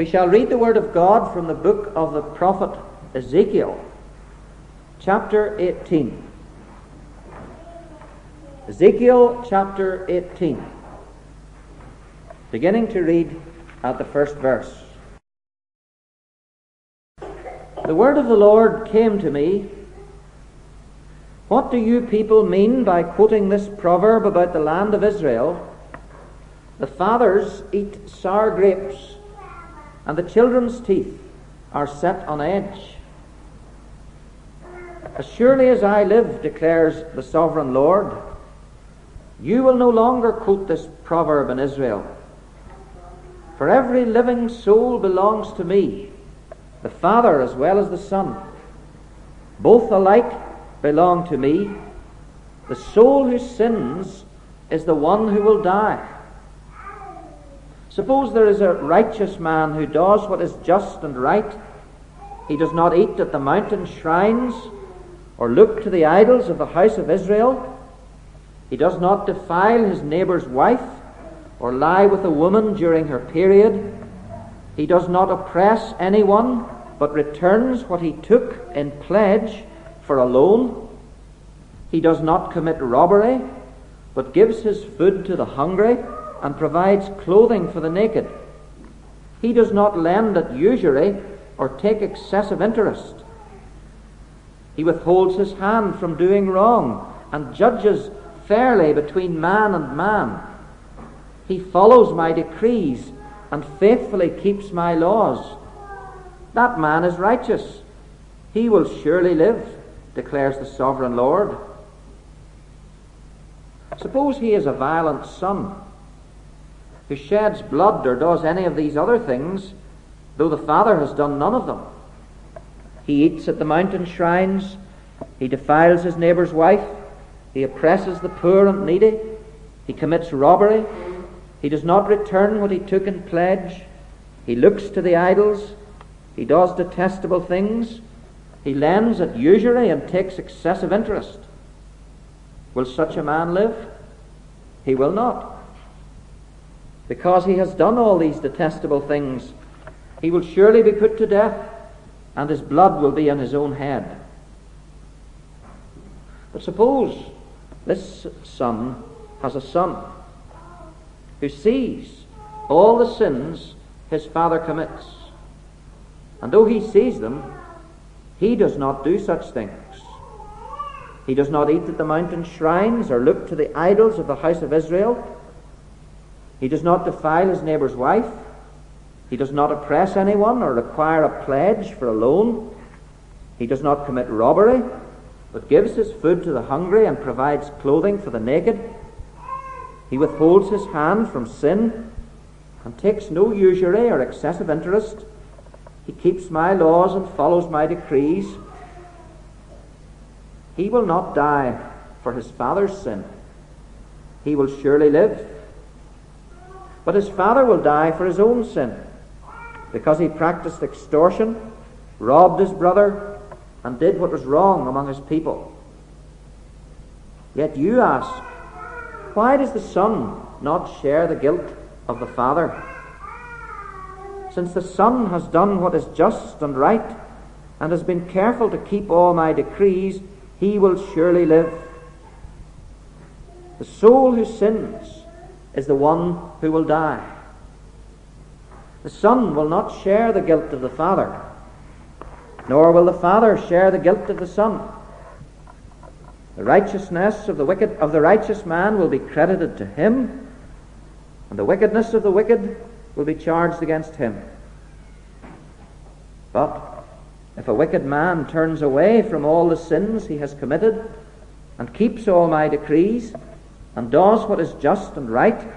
We shall read the word of God from the book of the prophet Ezekiel, chapter 18. Ezekiel chapter 18. Beginning to read at the first verse. The word of the Lord came to me. What do you people mean by quoting this proverb about the land of Israel? The fathers eat sour grapes, and the children's teeth are set on edge. As surely as I live, declares the sovereign Lord, you will no longer quote this proverb in Israel. For every living soul belongs to me, the Father as well as the Son. Both alike belong to me. The soul who sins is the one who will die. Suppose there is a righteous man who does what is just and right. He does not eat at the mountain shrines or look to the idols of the house of Israel. He does not defile his neighbor's wife or lie with a woman during her period. He does not oppress anyone, but returns what he took in pledge for a loan. He does not commit robbery, but gives his food to the hungry and provides clothing for the naked. He does not lend at usury or take excessive interest. He withholds his hand from doing wrong and judges fairly between man and man. He follows my decrees and faithfully keeps my laws. That man is righteous. He will surely live, declares the sovereign Lord. Suppose he is a violent son who sheds blood or does any of these other things, though the father has done none of them. He eats at the mountain shrines. He defiles his neighbour's wife. He oppresses the poor and needy. He commits robbery. He does not return what he took in pledge. He looks to the idols. He does detestable things. He lends at usury and takes excessive interest. Will such a man live? He will not. Because he has done all these detestable things, he will surely be put to death and his blood will be on his own head. But suppose this son has a son who sees all the sins his father commits. And though he sees them, he does not do such things. He does not eat at the mountain shrines or look to the idols of the house of Israel. He does not defile his neighbor's wife. He does not oppress anyone or require a pledge for a loan. He does not commit robbery, but gives his food to the hungry and provides clothing for the naked. He withholds his hand from sin and takes no usury or excessive interest. He keeps my laws and follows my decrees. He will not die for his father's sin. He will surely live. But his father will die for his own sin because he practiced extortion, robbed his brother, and did what was wrong among his people. Yet you ask, why does the son not share the guilt of the father? Since the son has done what is just and right, and has been careful to keep all my decrees, he will surely live. The soul who sins is the one who will die. The Son will not share the guilt of the Father, nor will the Father share the guilt of the Son. The righteousness of the wicked of the righteous man will be credited to him, and the wickedness of the wicked will be charged against him. But if a wicked man turns away from all the sins he has committed, and keeps all my decrees, and does what is just and right,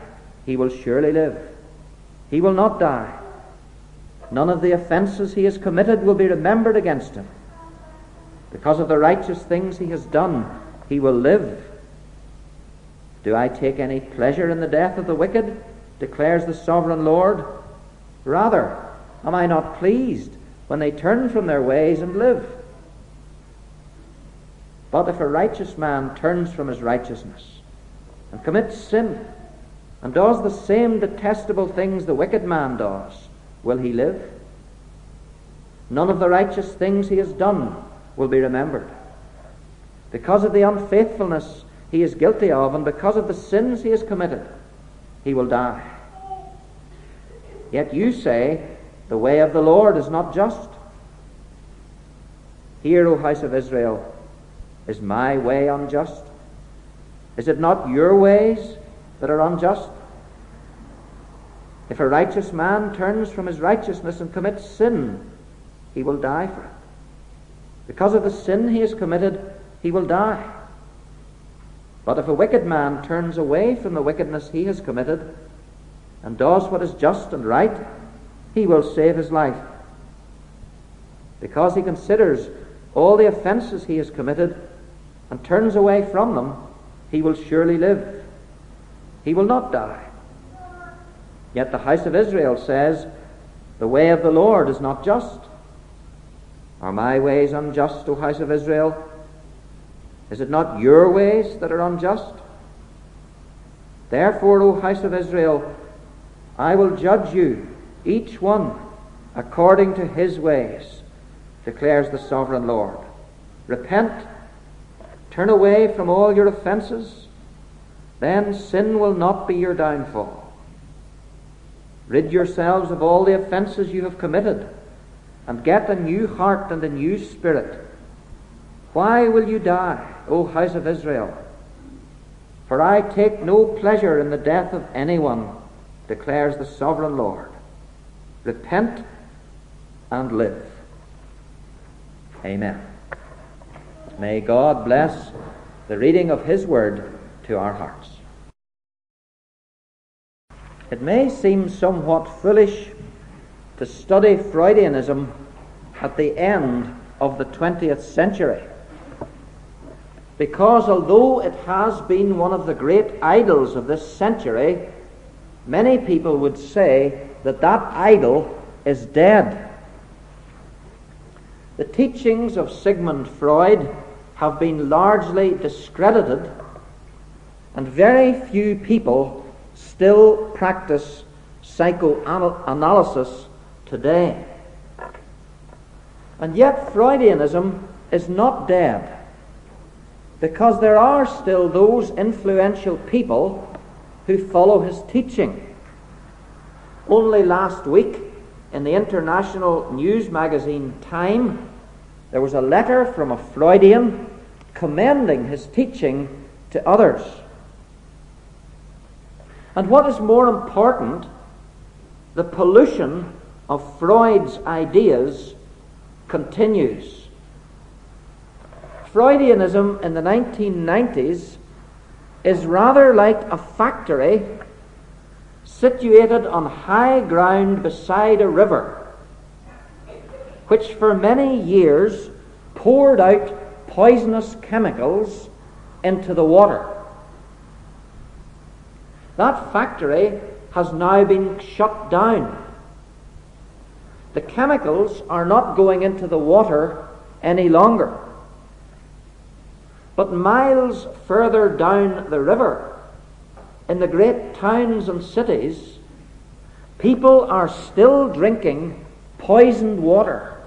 he will surely live. He will not die. None of the offences he has committed will be remembered against him. Because of the righteous things he has done, he will live. Do I take any pleasure in the death of the wicked? declares the sovereign Lord. Rather, am I not pleased when they turn from their ways and live? But if a righteous man turns from his righteousness and commits sin, and does the same detestable things the wicked man does, will he live? None of the righteous things he has done will be remembered. Because of the unfaithfulness he is guilty of, and because of the sins he has committed, he will die. Yet you say, The way of the Lord is not just. Hear, O house of Israel, is my way unjust? Is it not your ways that are unjust? If a righteous man turns from his righteousness and commits sin, he will die for it. Because of the sin he has committed, he will die. But if a wicked man turns away from the wickedness he has committed and does what is just and right, he will save his life. Because he considers all the offences he has committed and turns away from them, he will surely live. He will not die. Yet the house of Israel says, The way of the Lord is not just. Are my ways unjust, O house of Israel? Is it not your ways that are unjust? Therefore, O house of Israel, I will judge you, each one, according to his ways, declares the sovereign Lord. Repent, turn away from all your offences, then sin will not be your downfall. Rid yourselves of all the offences you have committed, and get a new heart and a new spirit. Why will you die, O house of Israel? For I take no pleasure in the death of anyone, declares the sovereign Lord. Repent and live. Amen. May God bless the reading of His Word to our hearts. It may seem somewhat foolish to study Freudianism at the end of the 20th century. Because although it has been one of the great idols of this century, many people would say that that idol is dead. The teachings of Sigmund Freud have been largely discredited, and very few people still practice psychoanalysis today. And yet, Freudianism is not dead because there are still those influential people who follow his teaching. Only last week, in the international news magazine Time, there was a letter from a Freudian commending his teaching to others. And what is more important, the pollution of Freud's ideas continues. Freudianism in the 1990s is rather like a factory situated on high ground beside a river, which for many years poured out poisonous chemicals into the water. That factory has now been shut down. The chemicals are not going into the water any longer. But miles further down the river, in the great towns and cities, people are still drinking poisoned water.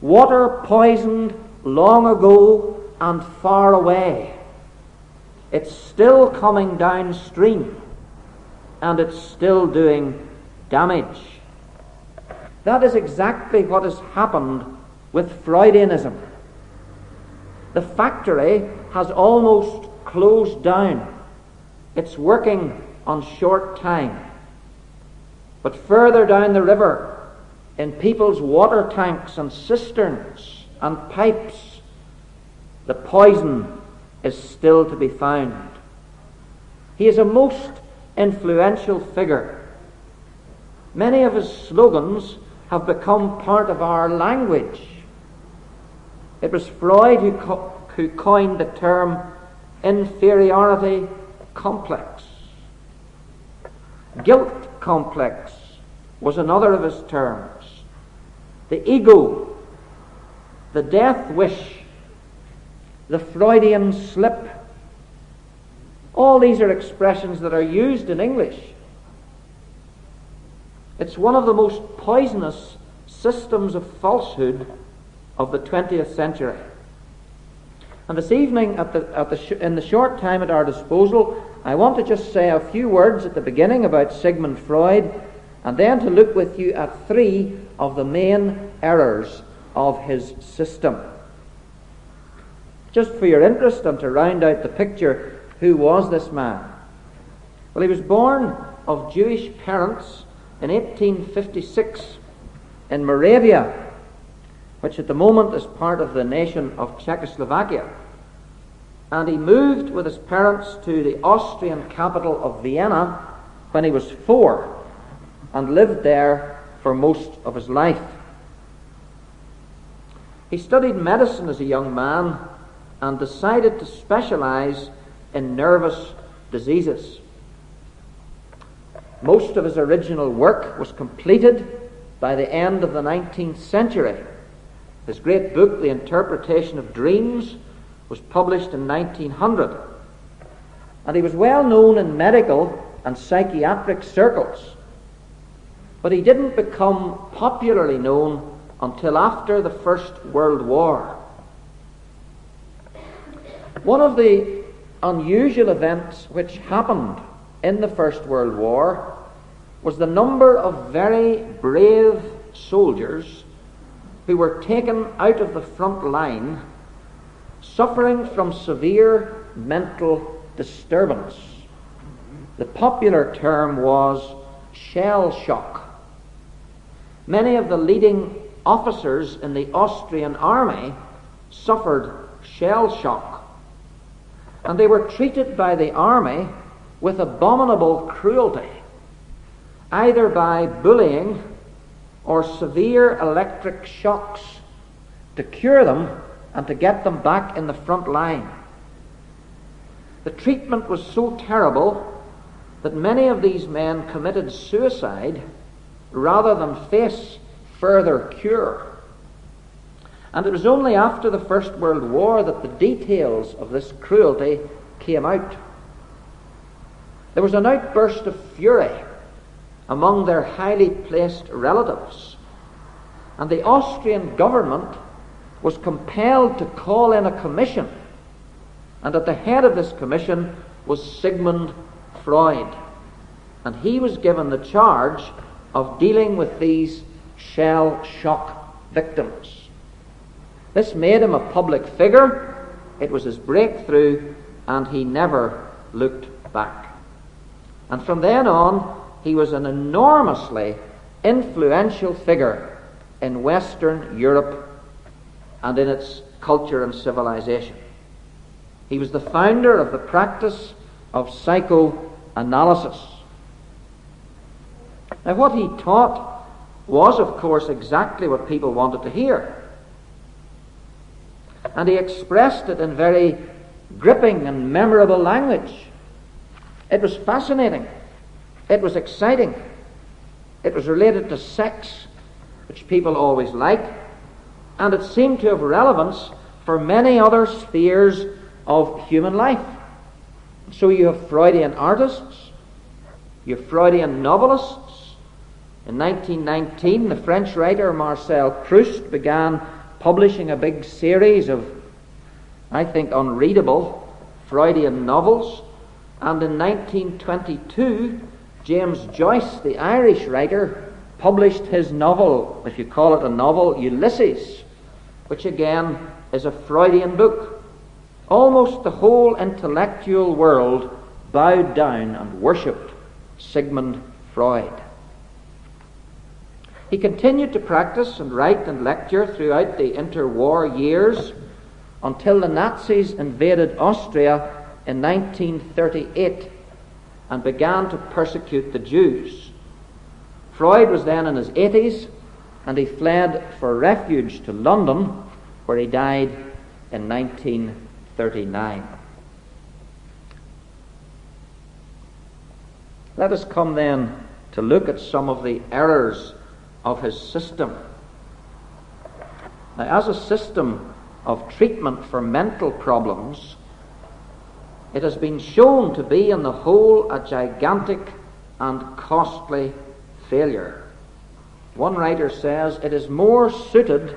Water poisoned long ago and far away. It's still coming downstream and it's still doing damage. That is exactly what has happened with Freudianism. The factory has almost closed down. It's working on short time. But further down the river, in people's water tanks and cisterns and pipes, the poison is still to be found. He is a most influential figure. Many of his slogans have become part of our language. It was Freud who, co- who coined the term inferiority complex. Guilt complex was another of his terms. The ego, the death wish, the Freudian slip. All these are expressions that are used in English. It's one of the most poisonous systems of falsehood of the 20th century. And this evening, at the, at the sh- in the short time at our disposal, I want to just say a few words at the beginning about Sigmund Freud, and then to look with you at three of the main errors of his system. Just for your interest and to round out the picture, who was this man? Well, he was born of Jewish parents in 1856 in Moravia, which at the moment is part of the nation of Czechoslovakia. And he moved with his parents to the Austrian capital of Vienna when he was four and lived there for most of his life. He studied medicine as a young man and decided to specialize in nervous diseases. Most of his original work was completed by the end of the 19th century. His great book, The Interpretation of Dreams, was published in 1900. And he was well known in medical and psychiatric circles. But he didn't become popularly known until after the First World War. One of the unusual events which happened in the First World War was the number of very brave soldiers who were taken out of the front line suffering from severe mental disturbance. The popular term was shell shock. Many of the leading officers in the Austrian army suffered shell shock and they were treated by the army with abominable cruelty, either by bullying or severe electric shocks to cure them and to get them back in the front line. The treatment was so terrible that many of these men committed suicide rather than face further cure. And it was only after the First World War that the details of this cruelty came out. There was an outburst of fury among their highly placed relatives, and the Austrian government was compelled to call in a commission, and at the head of this commission was Sigmund Freud, and he was given the charge of dealing with these shell shock victims. This made him a public figure. It was his breakthrough, and he never looked back. And from then on, he was an enormously influential figure in Western Europe and in its culture and civilization. He was the founder of the practice of psychoanalysis. Now, what he taught was, of course, exactly what people wanted to hear and he expressed it in very gripping and memorable language. It was fascinating. It was exciting. It was related to sex, which people always like, and it seemed to have relevance for many other spheres of human life. So you have Freudian artists, you have Freudian novelists. In 1919, the French writer Marcel Proust began publishing a big series of, I think, unreadable Freudian novels. And in 1922, James Joyce, the Irish writer, published his novel, if you call it a novel, Ulysses, which again is a Freudian book. Almost the whole intellectual world bowed down and worshipped Sigmund Freud. He continued to practice and write and lecture throughout the interwar years until the Nazis invaded Austria in 1938 and began to persecute the Jews. Freud was then in his 80s and he fled for refuge to London where he died in 1939. Let us come then to look at some of the errors of his system. Now, as a system of treatment for mental problems, it has been shown to be, on the whole, a gigantic and costly failure. One writer says it is more suited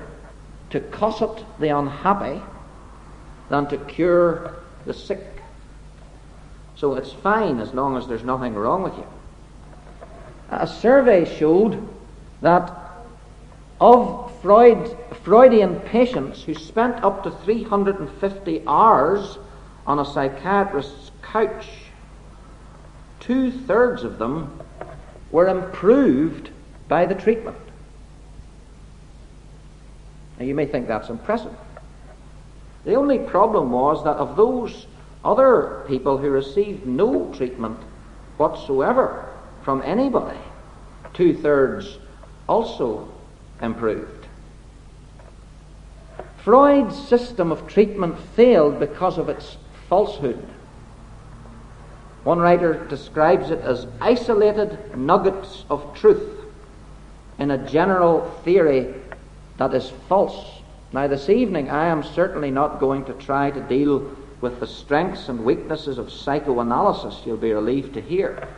to cosset the unhappy than to cure the sick. So it's fine as long as there's nothing wrong with you. A survey showed that of Freud, Freudian patients who spent up to 350 hours on a psychiatrist's couch, two thirds of them were improved by the treatment. Now you may think that's impressive. The only problem was that of those other people who received no treatment whatsoever from anybody, two thirds also improved. Freud's system of treatment failed because of its falsehood. One writer describes it as isolated nuggets of truth in a general theory that is false. Now, this evening, I am certainly not going to try to deal with the strengths and weaknesses of psychoanalysis, you'll be relieved to hear.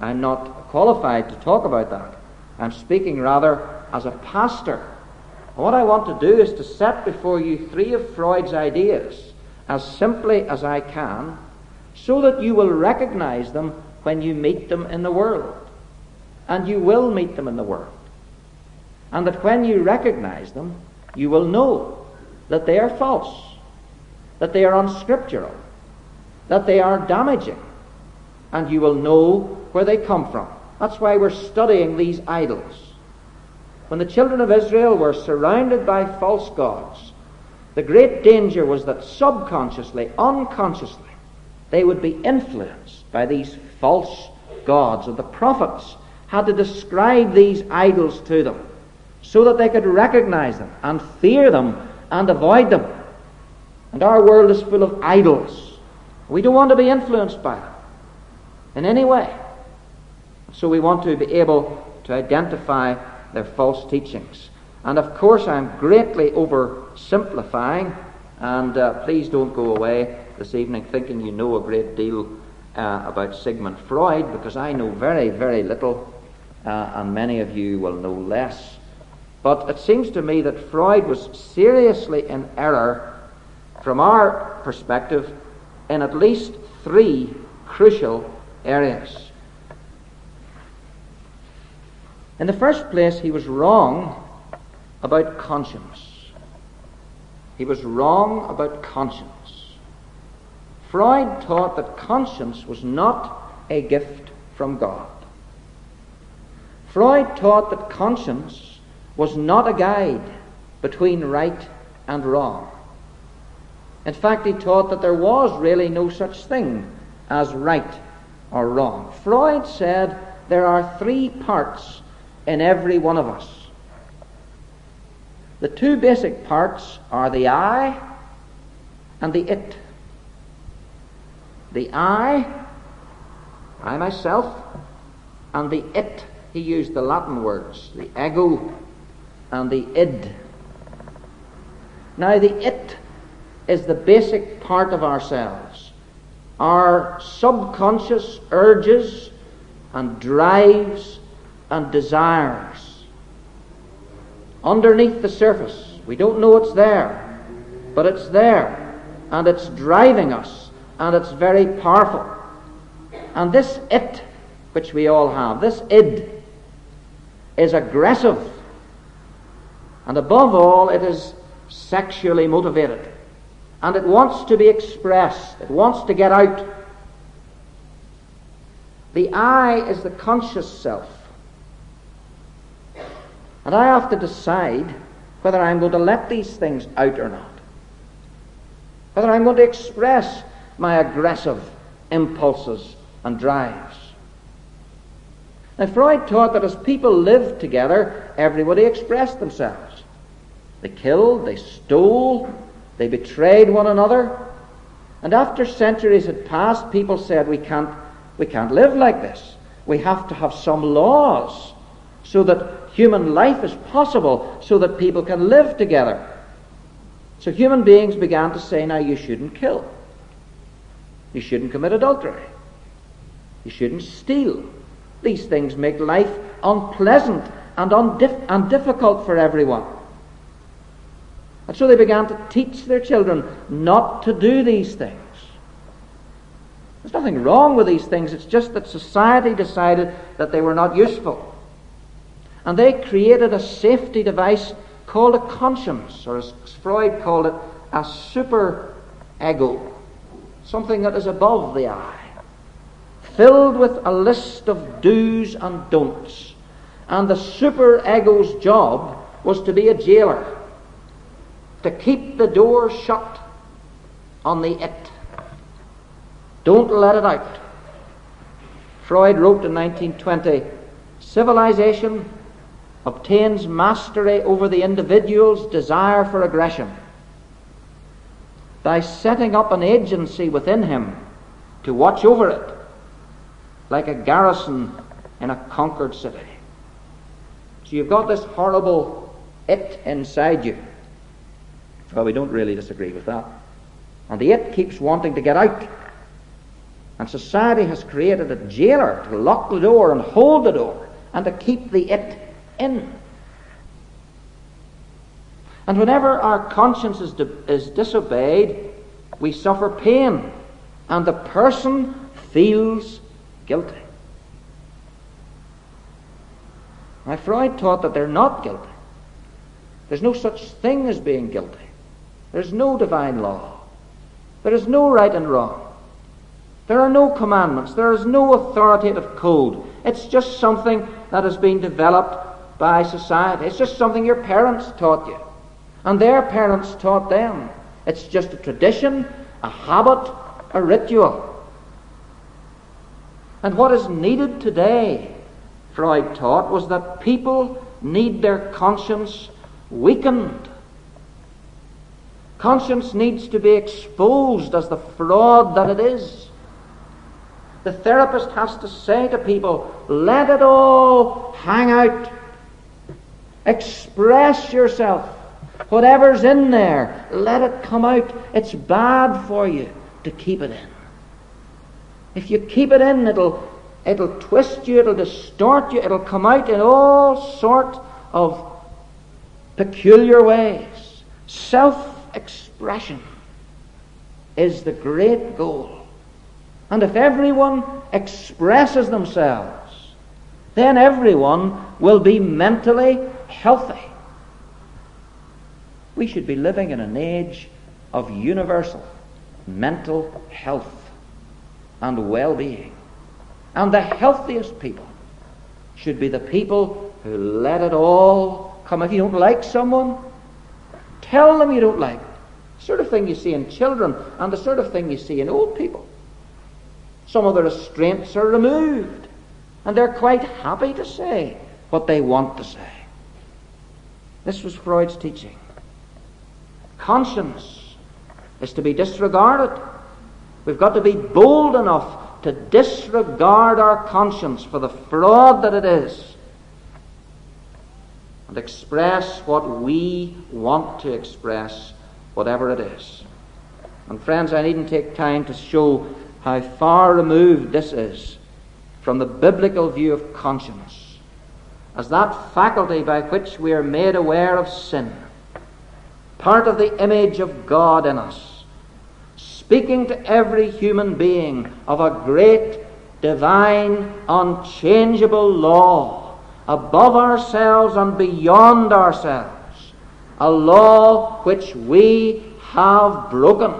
I'm not qualified to talk about that. I'm speaking rather as a pastor. And what I want to do is to set before you three of Freud's ideas as simply as I can so that you will recognize them when you meet them in the world. And you will meet them in the world. And that when you recognize them, you will know that they are false, that they are unscriptural, that they are damaging, and you will know where they come from. That's why we're studying these idols. When the children of Israel were surrounded by false gods, the great danger was that subconsciously, unconsciously, they would be influenced by these false gods. And the prophets had to describe these idols to them so that they could recognize them and fear them and avoid them. And our world is full of idols. We don't want to be influenced by them in any way. So we want to be able to identify their false teachings. And of course, I'm greatly oversimplifying, and uh, please don't go away this evening thinking you know a great deal uh, about Sigmund Freud, because I know very, very little, uh, and many of you will know less. But it seems to me that Freud was seriously in error from our perspective in at least three crucial areas. In the first place, he was wrong about conscience. He was wrong about conscience. Freud taught that conscience was not a gift from God. Freud taught that conscience was not a guide between right and wrong. In fact, he taught that there was really no such thing as right or wrong. Freud said there are three parts in every one of us. The two basic parts are the I and the it. The I, I myself, and the it. He used the Latin words, the ego and the id. Now, the it is the basic part of ourselves. Our subconscious urges and drives and desires. Underneath the surface, we don't know it's there, but it's there, and it's driving us, and it's very powerful. And this it, which we all have, this id, is aggressive and above all, it is sexually motivated. And it wants to be expressed, it wants to get out. The I is the conscious self. And I have to decide whether I'm going to let these things out or not. Whether I'm going to express my aggressive impulses and drives. Now, Freud taught that as people lived together, everybody expressed themselves. They killed, they stole, they betrayed one another. And after centuries had passed, people said, we can't, we can't live like this. We have to have some laws so that human life is possible, so that people can live together. So human beings began to say, now you shouldn't kill. You shouldn't commit adultery. You shouldn't steal. These things make life unpleasant and, undif- and difficult for everyone. And so they began to teach their children not to do these things. There's nothing wrong with these things, it's just that society decided that they were not useful. And they created a safety device called a conscience, or as Freud called it, a super ego, something that is above the I, filled with a list of do's and don'ts. And the super ego's job was to be a jailer, to keep the door shut on the it. Don't let it out. Freud wrote in 1920 civilization obtains mastery over the individual's desire for aggression by setting up an agency within him to watch over it, like a garrison in a conquered city. So you've got this horrible it inside you. Well, we don't really disagree with that. And the it keeps wanting to get out. And society has created a jailer to lock the door and hold the door and to keep the it in. And whenever our conscience is, di- is disobeyed, we suffer pain, and the person feels guilty. Now, Freud taught that they're not guilty. There's no such thing as being guilty. There's no divine law. There is no right and wrong. There are no commandments. There is no authoritative code. It's just something that has been developed by society. It's just something your parents taught you. And their parents taught them. It's just a tradition, a habit, a ritual. And what is needed today, Freud taught, was that people need their conscience weakened. Conscience needs to be exposed as the fraud that it is. The therapist has to say to people, let it all hang out. Express yourself. Whatever's in there, let it come out. It's bad for you to keep it in. If you keep it in, it'll, it'll twist you, it'll distort you, it'll come out in all sorts of peculiar ways. Self expression is the great goal. And if everyone expresses themselves, then everyone will be mentally healthy. We should be living in an age of universal mental health and well being. And the healthiest people should be the people who let it all come. If you don't like someone, tell them you don't like it. The sort of thing you see in children and the sort of thing you see in old people. Some of the restraints are removed, and they're quite happy to say what they want to say. This was Freud's teaching. Conscience is to be disregarded. We've got to be bold enough to disregard our conscience for the fraud that it is and express what we want to express, whatever it is. And friends, I needn't take time to show how far removed this is from the biblical view of conscience as that faculty by which we are made aware of sin part of the image of God in us, speaking to every human being of a great, divine, unchangeable law, above ourselves and beyond ourselves, a law which we have broken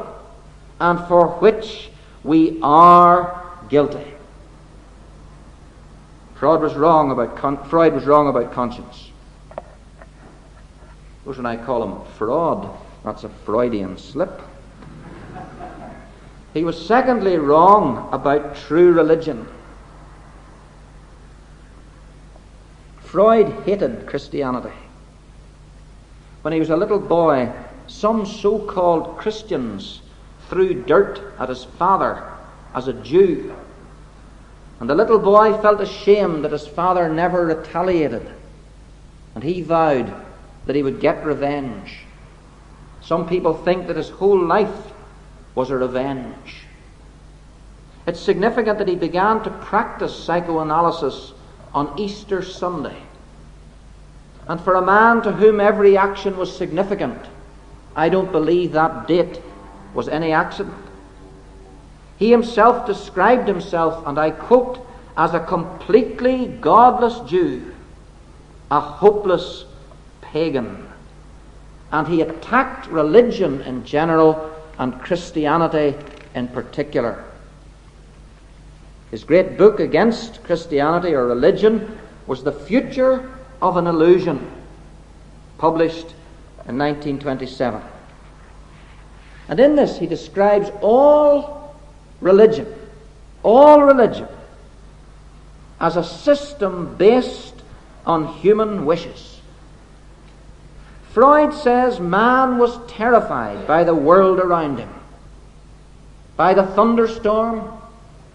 and for which we are guilty. Freud was wrong about, con- Freud was wrong about conscience. Those when I call him fraud, that's a Freudian slip. He was secondly wrong about true religion. Freud hated Christianity. When he was a little boy, some so called Christians threw dirt at his father as a Jew. And the little boy felt ashamed that his father never retaliated. And he vowed that he would get revenge. Some people think that his whole life was a revenge. It's significant that he began to practice psychoanalysis on Easter Sunday. And for a man to whom every action was significant, I don't believe that date was any accident. He himself described himself, and I quote, as a completely godless Jew, a hopeless pagan. And he attacked religion in general and Christianity in particular. His great book against Christianity or religion was The Future of an Illusion, published in 1927. And in this, he describes all religion, all religion, as a system based on human wishes. Freud says man was terrified by the world around him, by the thunderstorm,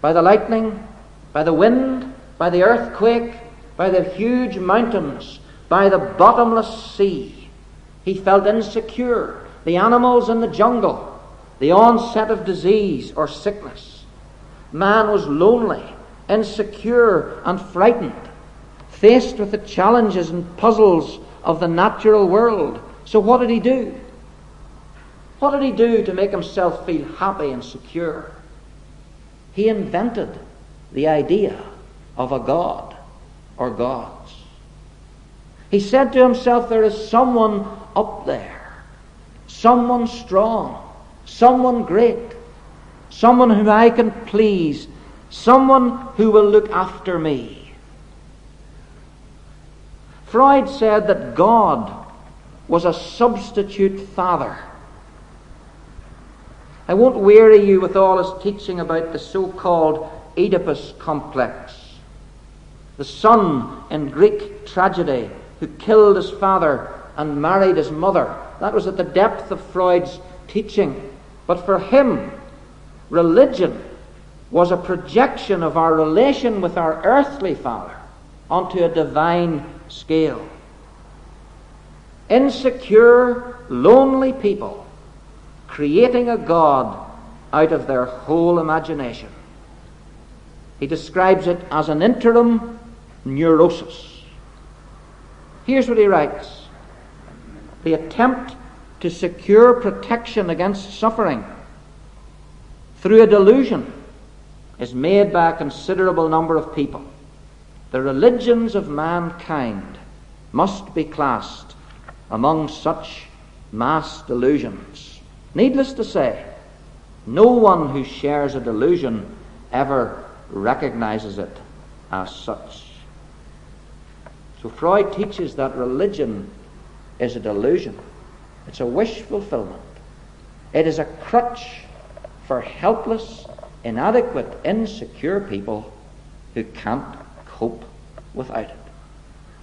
by the lightning, by the wind, by the earthquake, by the huge mountains, by the bottomless sea. He felt insecure. The animals in the jungle, the onset of disease or sickness. Man was lonely, insecure, and frightened, faced with the challenges and puzzles of the natural world. So, what did he do? What did he do to make himself feel happy and secure? He invented the idea of a God or gods. He said to himself, There is someone up there, someone strong, someone great, someone whom I can please, someone who will look after me. Freud said that God was a substitute father I won't weary you with all his teaching about the so called Oedipus complex. The son in Greek tragedy who killed his father and married his mother. That was at the depth of Freud's teaching. But for him, religion was a projection of our relation with our earthly father onto a divine scale. Insecure, lonely people creating a God out of their whole imagination. He describes it as an interim neurosis. Here's what he writes The attempt to secure protection against suffering through a delusion is made by a considerable number of people. The religions of mankind must be classed among such mass delusions. Needless to say, no one who shares a delusion ever recognizes it as such. So Freud teaches that religion is a delusion. It's a wish fulfillment. It is a crutch for helpless, inadequate, insecure people who can't cope without it.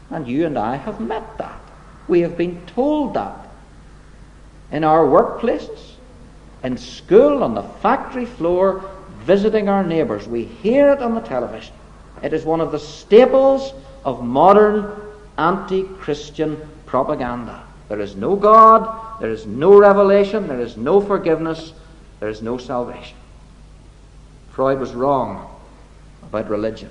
And you and I have met that. We have been told that in our workplaces, in school, on the factory floor, visiting our neighbours. We hear it on the television. It is one of the staples of modern anti Christian propaganda. There is no God, there is no revelation, there is no forgiveness, there is no salvation. Freud was wrong about religion.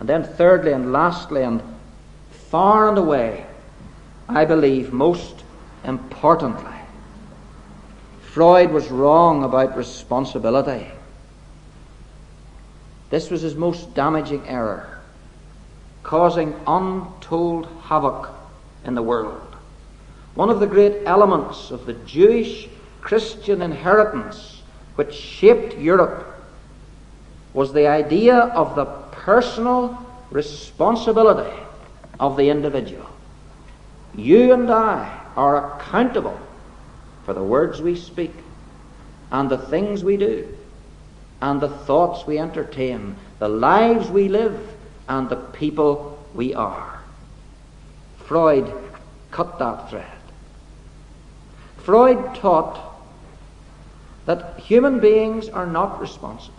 And then, thirdly and lastly, and far and away, I believe, most importantly, Freud was wrong about responsibility. This was his most damaging error, causing untold havoc in the world. One of the great elements of the Jewish Christian inheritance which shaped Europe was the idea of the personal responsibility of the individual. You and I are accountable for the words we speak and the things we do and the thoughts we entertain, the lives we live and the people we are. Freud cut that thread. Freud taught that human beings are not responsible.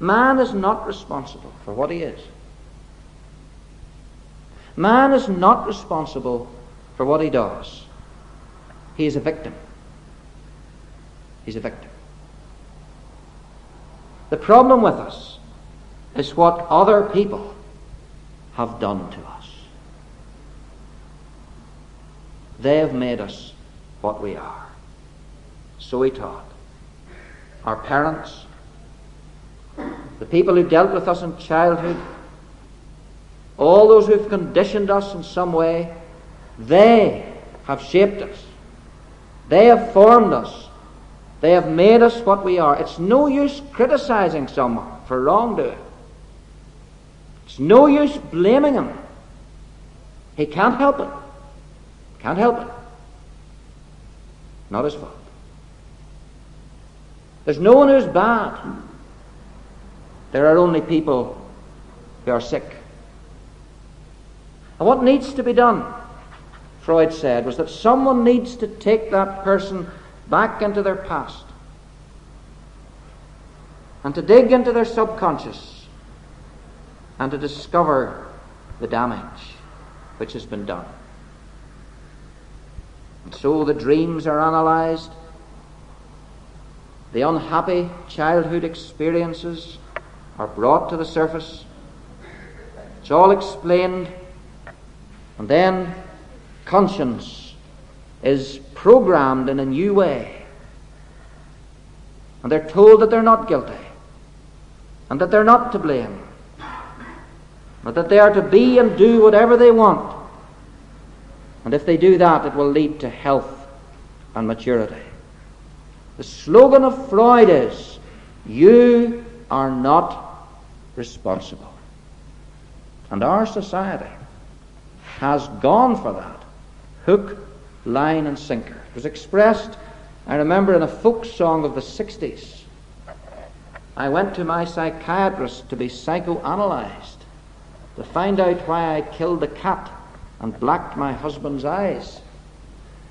Man is not responsible for what he is. Man is not responsible for what he does. He is a victim. He's a victim. The problem with us is what other people have done to us. They have made us what we are. So we taught. Our parents, the people who dealt with us in childhood, all those who've conditioned us in some way, they have shaped us. They have formed us. They have made us what we are. It's no use criticizing someone for wrongdoing. It's no use blaming him. He can't help it. Can't help it. Not his fault. There's no one who's bad. There are only people who are sick. And what needs to be done, Freud said, was that someone needs to take that person back into their past and to dig into their subconscious and to discover the damage which has been done. And so the dreams are analyzed, the unhappy childhood experiences are brought to the surface. It's all explained. And then conscience is programmed in a new way. And they're told that they're not guilty. And that they're not to blame. But that they are to be and do whatever they want. And if they do that, it will lead to health and maturity. The slogan of Freud is You are not responsible. And our society has gone for that hook, line, and sinker. It was expressed, I remember, in a folk song of the 60s. I went to my psychiatrist to be psychoanalyzed, to find out why I killed the cat and blacked my husband's eyes.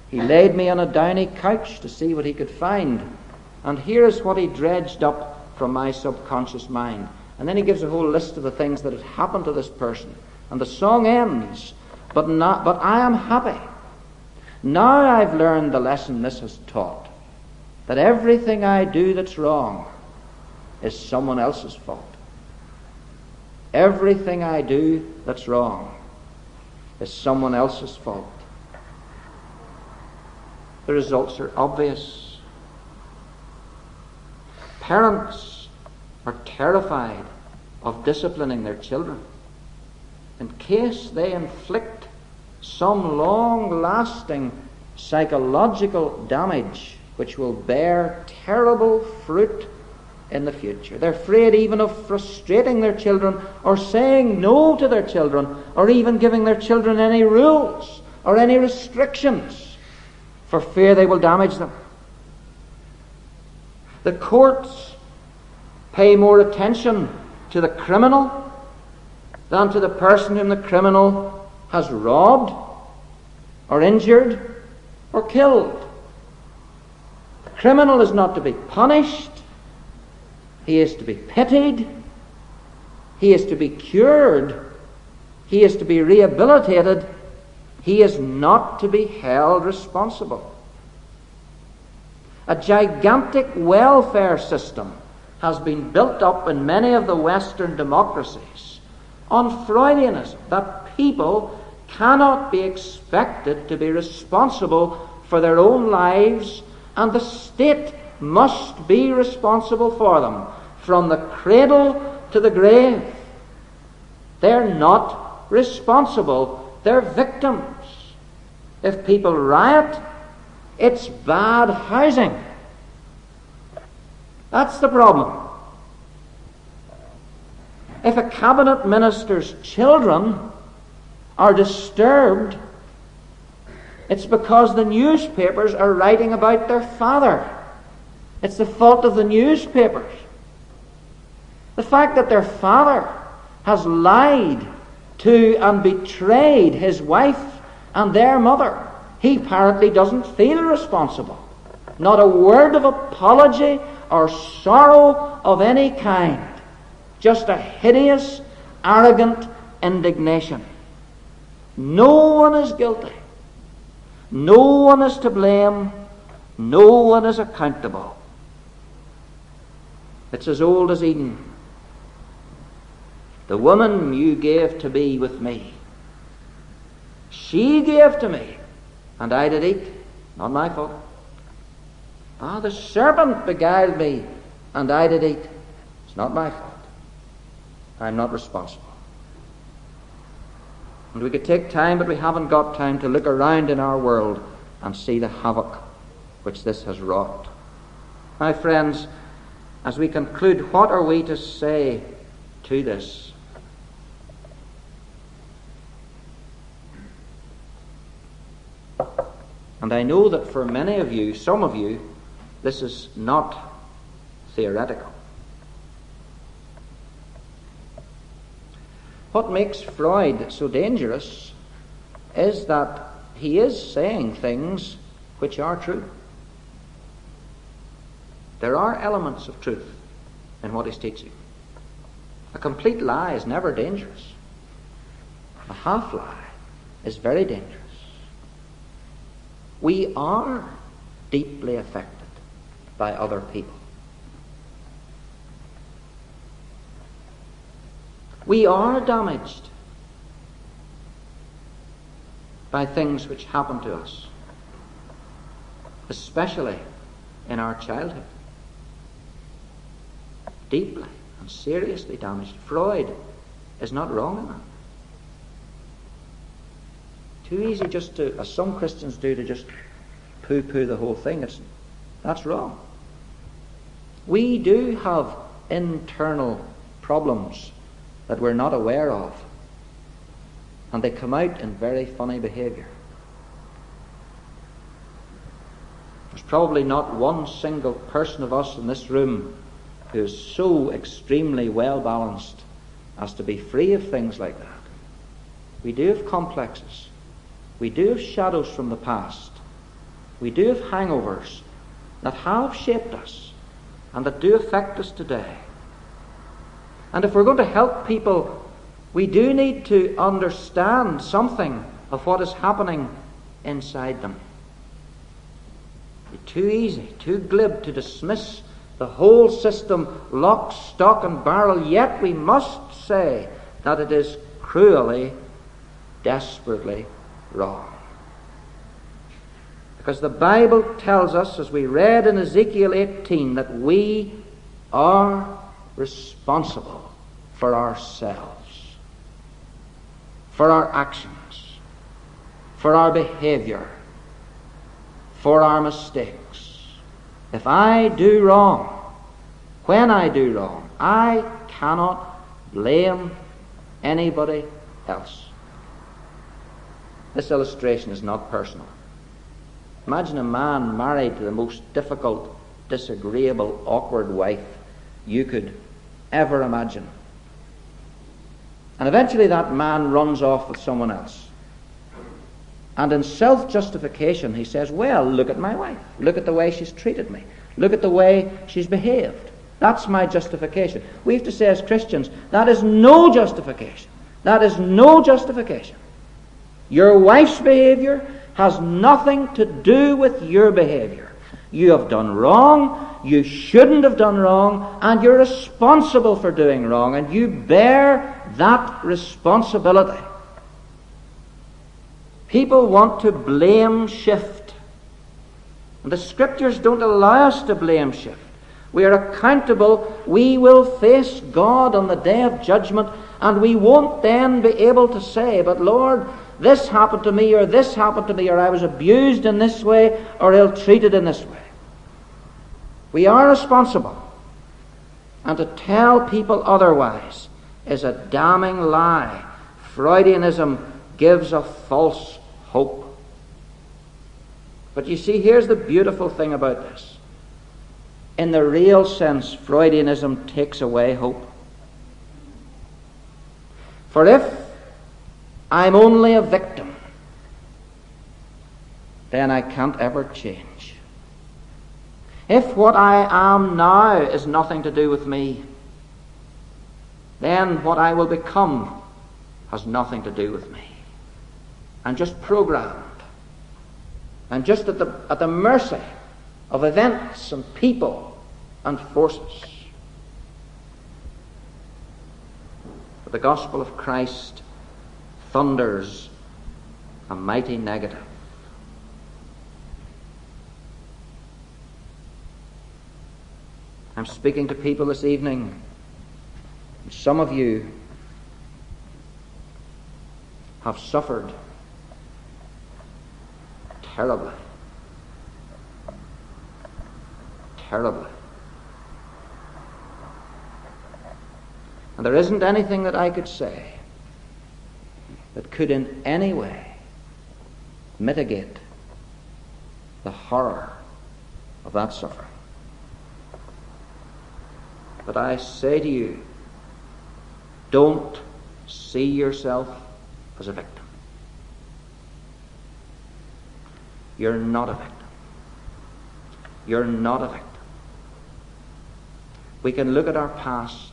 He laid me on a downy couch to see what he could find. And here is what he dredged up from my subconscious mind. And then he gives a whole list of the things that had happened to this person. And the song ends, but, not, but I am happy. Now I've learned the lesson this has taught that everything I do that's wrong is someone else's fault. Everything I do that's wrong is someone else's fault. The results are obvious. Parents are terrified of disciplining their children in case they inflict some long lasting psychological damage which will bear terrible fruit in the future. They're afraid even of frustrating their children or saying no to their children or even giving their children any rules or any restrictions for fear they will damage them. The courts pay more attention to the criminal than to the person whom the criminal has robbed or injured or killed. The criminal is not to be punished, he is to be pitied, he is to be cured, he is to be rehabilitated. He is not to be held responsible. A gigantic welfare system has been built up in many of the Western democracies on Freudianism that people cannot be expected to be responsible for their own lives, and the state must be responsible for them from the cradle to the grave. They're not responsible, they're victims. If people riot, it's bad housing. That's the problem. If a cabinet minister's children are disturbed, it's because the newspapers are writing about their father. It's the fault of the newspapers. The fact that their father has lied to and betrayed his wife and their mother. He apparently doesn't feel responsible. Not a word of apology or sorrow of any kind. Just a hideous, arrogant indignation. No one is guilty. No one is to blame. No one is accountable. It's as old as Eden. The woman you gave to be with me, she gave to me, and I did eat. Not my fault. Ah, the serpent beguiled me, and I did eat. It's not my fault. I'm not responsible. And we could take time, but we haven't got time to look around in our world and see the havoc which this has wrought. My friends, as we conclude, what are we to say to this? And I know that for many of you, some of you, this is not theoretical. What makes Freud so dangerous is that he is saying things which are true. There are elements of truth in what he's teaching. A complete lie is never dangerous. A half lie is very dangerous. We are deeply affected by other people. We are damaged by things which happen to us, especially in our childhood. Deeply and seriously damaged. Freud is not wrong in that. Too easy just to, as some Christians do, to just poo poo the whole thing. It's, that's wrong. We do have internal problems that we're not aware of. And they come out in very funny behavior. There's probably not one single person of us in this room who is so extremely well balanced as to be free of things like that. We do have complexes. We do have shadows from the past. We do have hangovers that have shaped us and that do affect us today. And if we're going to help people, we do need to understand something of what is happening inside them. It's too easy, too glib to dismiss the whole system lock, stock, and barrel, yet we must say that it is cruelly, desperately wrong. Because the Bible tells us, as we read in Ezekiel 18, that we are responsible for ourselves, for our actions, for our behavior, for our mistakes. If I do wrong, when I do wrong, I cannot blame anybody else. This illustration is not personal. Imagine a man married to the most difficult, disagreeable, awkward wife you could ever imagine. And eventually that man runs off with someone else. And in self justification, he says, Well, look at my wife. Look at the way she's treated me. Look at the way she's behaved. That's my justification. We have to say as Christians, that is no justification. That is no justification. Your wife's behavior has nothing to do with your behavior. You have done wrong. You shouldn't have done wrong, and you're responsible for doing wrong, and you bear that responsibility. People want to blame shift. And the scriptures don't allow us to blame shift. We are accountable. We will face God on the day of judgment, and we won't then be able to say, But Lord, this happened to me, or this happened to me, or I was abused in this way, or ill treated in this way. We are responsible. And to tell people otherwise is a damning lie. Freudianism gives a false hope. But you see, here's the beautiful thing about this. In the real sense, Freudianism takes away hope. For if I'm only a victim, then I can't ever change. If what I am now is nothing to do with me, then what I will become has nothing to do with me. I'm just programmed. I'm just at the, at the mercy of events and people and forces. But the gospel of Christ thunders a mighty negative. I'm speaking to people this evening. Some of you have suffered terribly. Terribly. And there isn't anything that I could say that could in any way mitigate the horror of that suffering. But I say to you, don't see yourself as a victim. You're not a victim. You're not a victim. We can look at our past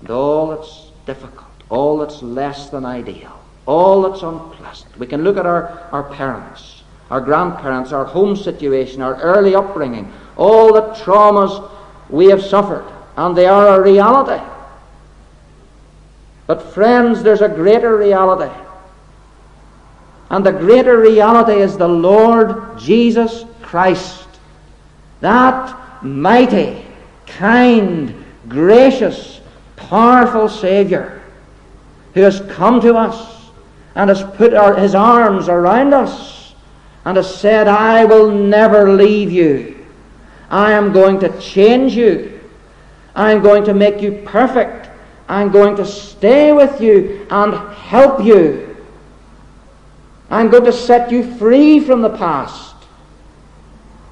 and all that's difficult, all that's less than ideal, all that's unpleasant. We can look at our, our parents, our grandparents, our home situation, our early upbringing, all the traumas we have suffered, and they are a reality. But, friends, there's a greater reality. And the greater reality is the Lord Jesus Christ. That mighty, kind, gracious, powerful Savior who has come to us and has put our, his arms around us and has said, I will never leave you. I am going to change you. I am going to make you perfect. I'm going to stay with you and help you. I'm going to set you free from the past.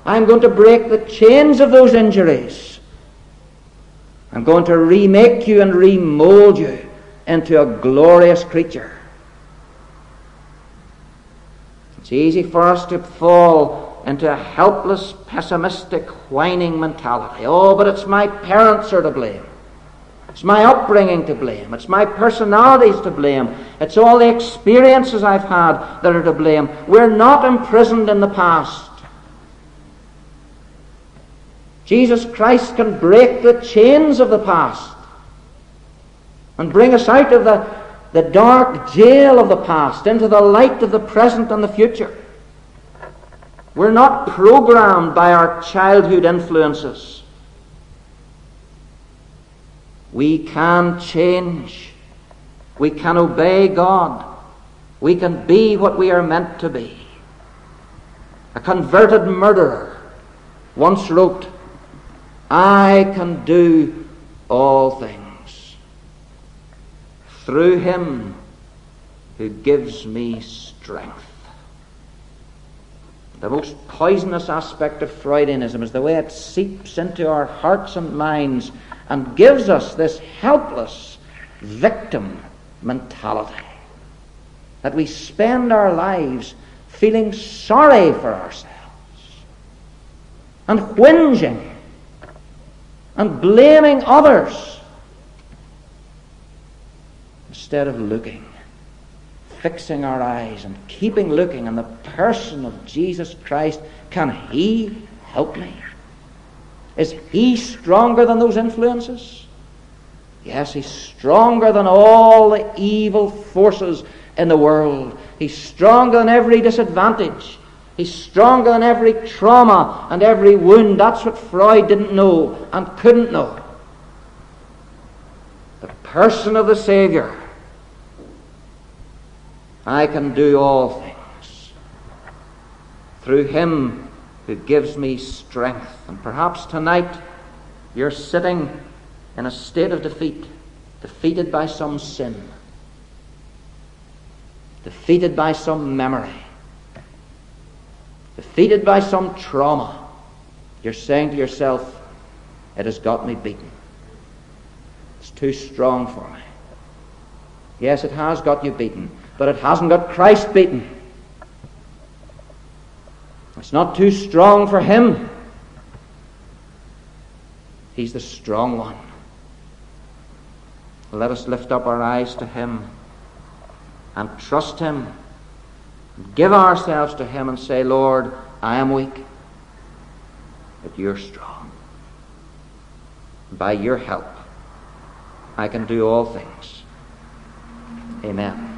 I'm going to break the chains of those injuries. I'm going to remake you and remold you into a glorious creature. It's easy for us to fall into a helpless, pessimistic, whining mentality. Oh, but it's my parents are to blame. It's my upbringing to blame. It's my personalities to blame. It's all the experiences I've had that are to blame. We're not imprisoned in the past. Jesus Christ can break the chains of the past and bring us out of the, the dark jail of the past into the light of the present and the future. We're not programmed by our childhood influences. We can change. We can obey God. We can be what we are meant to be. A converted murderer once wrote, I can do all things through him who gives me strength. The most poisonous aspect of Freudianism is the way it seeps into our hearts and minds and gives us this helpless victim mentality. That we spend our lives feeling sorry for ourselves and whinging and blaming others instead of looking, fixing our eyes and keeping looking on the person of Jesus Christ. Can He help me? Is he stronger than those influences? Yes, he's stronger than all the evil forces in the world. He's stronger than every disadvantage. He's stronger than every trauma and every wound. That's what Freud didn't know and couldn't know. The person of the Savior. I can do all things through him who gives me strength. And perhaps tonight you're sitting in a state of defeat, defeated by some sin, defeated by some memory, defeated by some trauma. You're saying to yourself, It has got me beaten. It's too strong for me. Yes, it has got you beaten, but it hasn't got Christ beaten. It's not too strong for him. He's the strong one. Let us lift up our eyes to him and trust him. Give ourselves to him and say, Lord, I am weak, but you're strong. By your help, I can do all things Amen.